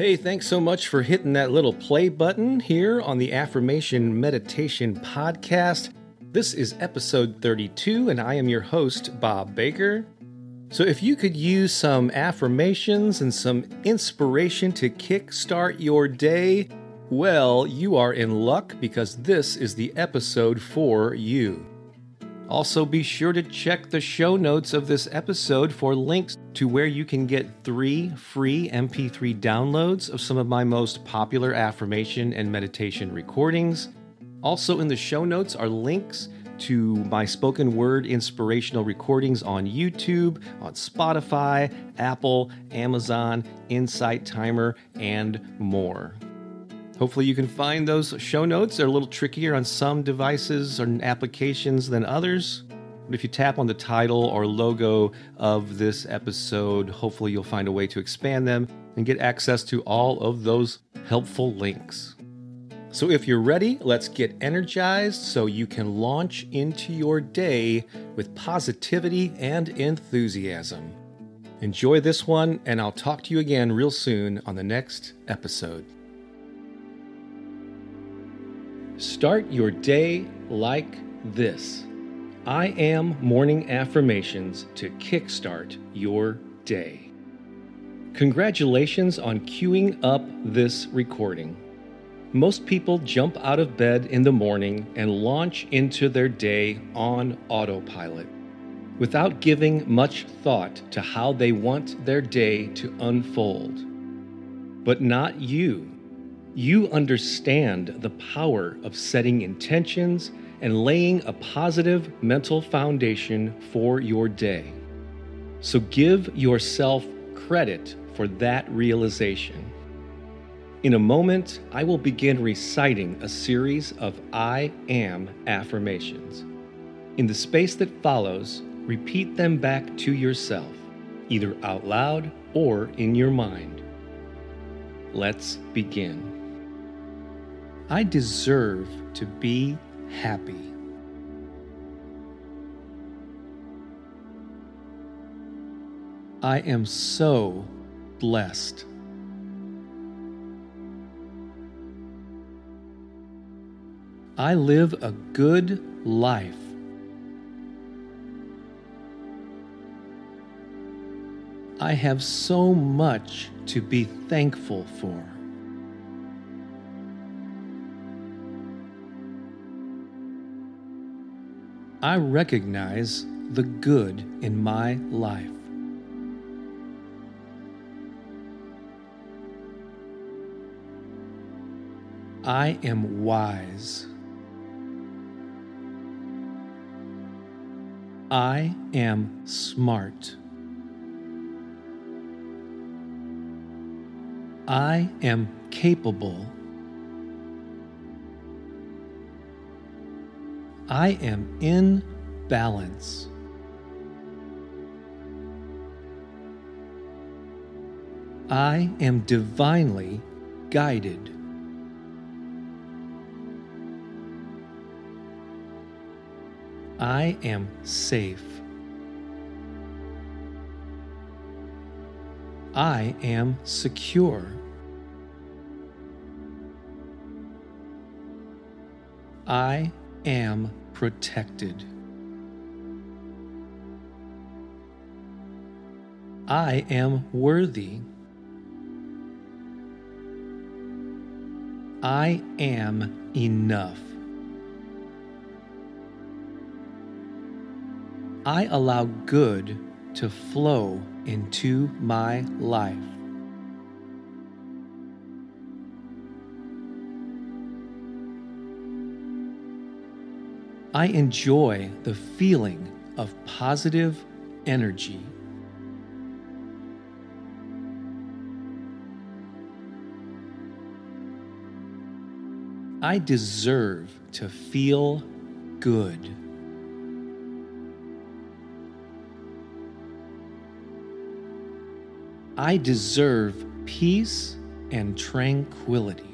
Hey, thanks so much for hitting that little play button here on the Affirmation Meditation Podcast. This is episode 32, and I am your host, Bob Baker. So, if you could use some affirmations and some inspiration to kickstart your day, well, you are in luck because this is the episode for you. Also, be sure to check the show notes of this episode for links to where you can get three free MP3 downloads of some of my most popular affirmation and meditation recordings. Also, in the show notes are links to my spoken word inspirational recordings on YouTube, on Spotify, Apple, Amazon, Insight Timer, and more. Hopefully, you can find those show notes. They're a little trickier on some devices or applications than others. But if you tap on the title or logo of this episode, hopefully you'll find a way to expand them and get access to all of those helpful links. So, if you're ready, let's get energized so you can launch into your day with positivity and enthusiasm. Enjoy this one, and I'll talk to you again real soon on the next episode. Start your day like this. I am morning affirmations to kickstart your day. Congratulations on queuing up this recording. Most people jump out of bed in the morning and launch into their day on autopilot without giving much thought to how they want their day to unfold. But not you. You understand the power of setting intentions and laying a positive mental foundation for your day. So give yourself credit for that realization. In a moment, I will begin reciting a series of I am affirmations. In the space that follows, repeat them back to yourself, either out loud or in your mind. Let's begin. I deserve to be happy. I am so blessed. I live a good life. I have so much to be thankful for. I recognize the good in my life. I am wise. I am smart. I am capable. I am in balance. I am divinely guided. I am safe. I am secure. I am protected. I am worthy. I am enough. I allow good to flow into my life. I enjoy the feeling of positive energy. I deserve to feel good. I deserve peace and tranquility.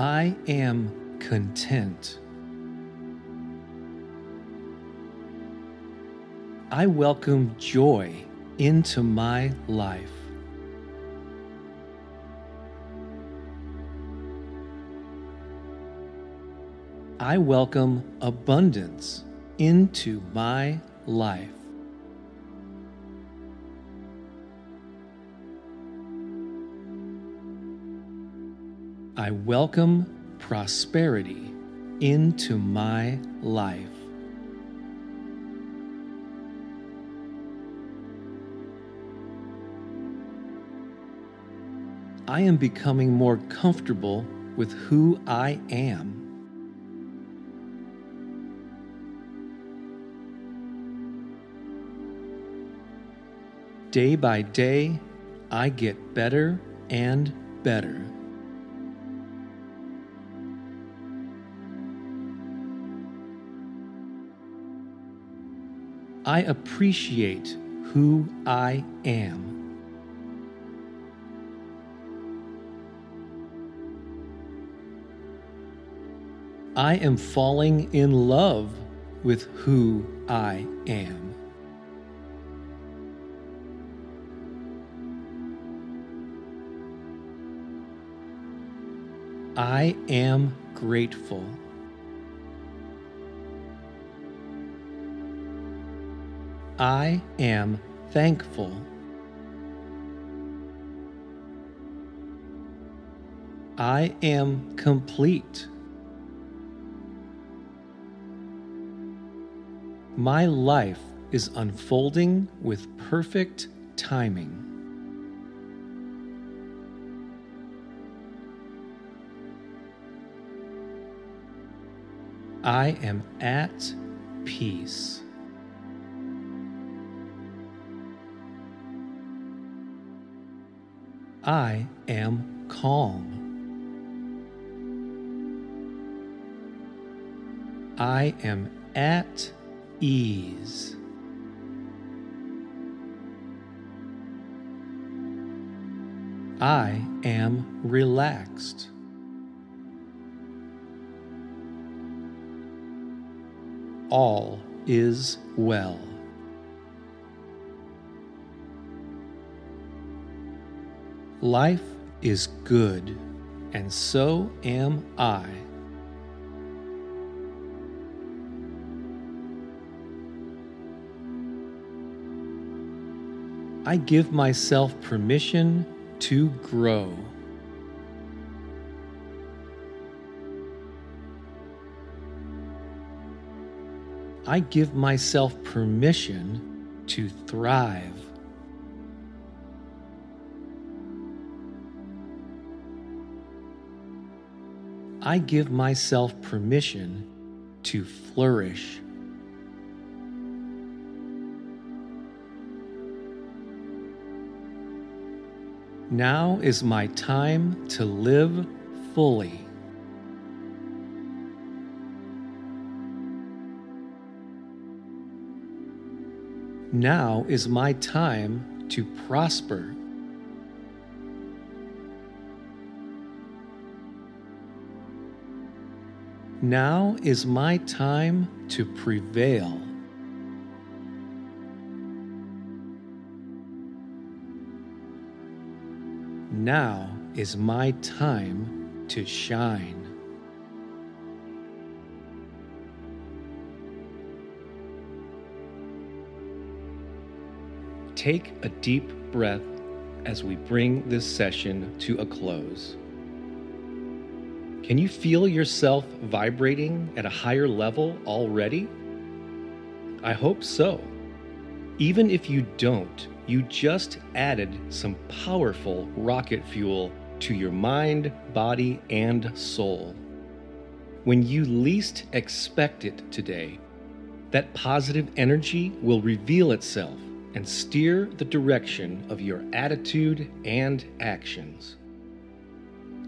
I am content. I welcome joy into my life. I welcome abundance into my life. I welcome prosperity into my life. I am becoming more comfortable with who I am. Day by day, I get better and better. I appreciate who I am. I am falling in love with who I am. I am grateful. I am thankful. I am complete. My life is unfolding with perfect timing. I am at peace. I am calm. I am at ease. I am relaxed. All is well. Life is good, and so am I. I give myself permission to grow. I give myself permission to thrive. I give myself permission to flourish. Now is my time to live fully. Now is my time to prosper. Now is my time to prevail. Now is my time to shine. Take a deep breath as we bring this session to a close. Can you feel yourself vibrating at a higher level already? I hope so. Even if you don't, you just added some powerful rocket fuel to your mind, body, and soul. When you least expect it today, that positive energy will reveal itself and steer the direction of your attitude and actions.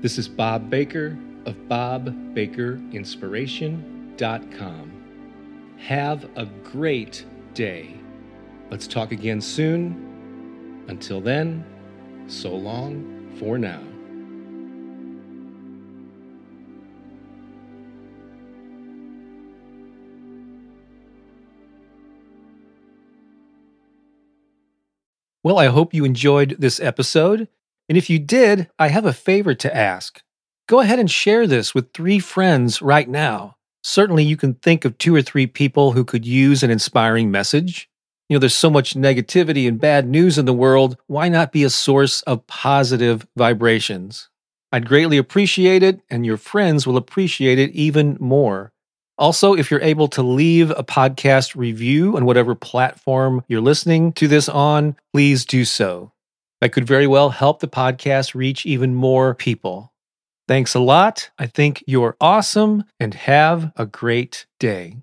This is Bob Baker of BobBakerInspiration.com. Have a great day. Let's talk again soon. Until then, so long for now. Well, I hope you enjoyed this episode. And if you did, I have a favor to ask. Go ahead and share this with three friends right now. Certainly, you can think of two or three people who could use an inspiring message. You know, there's so much negativity and bad news in the world. Why not be a source of positive vibrations? I'd greatly appreciate it, and your friends will appreciate it even more. Also, if you're able to leave a podcast review on whatever platform you're listening to this on, please do so. That could very well help the podcast reach even more people. Thanks a lot. I think you're awesome and have a great day.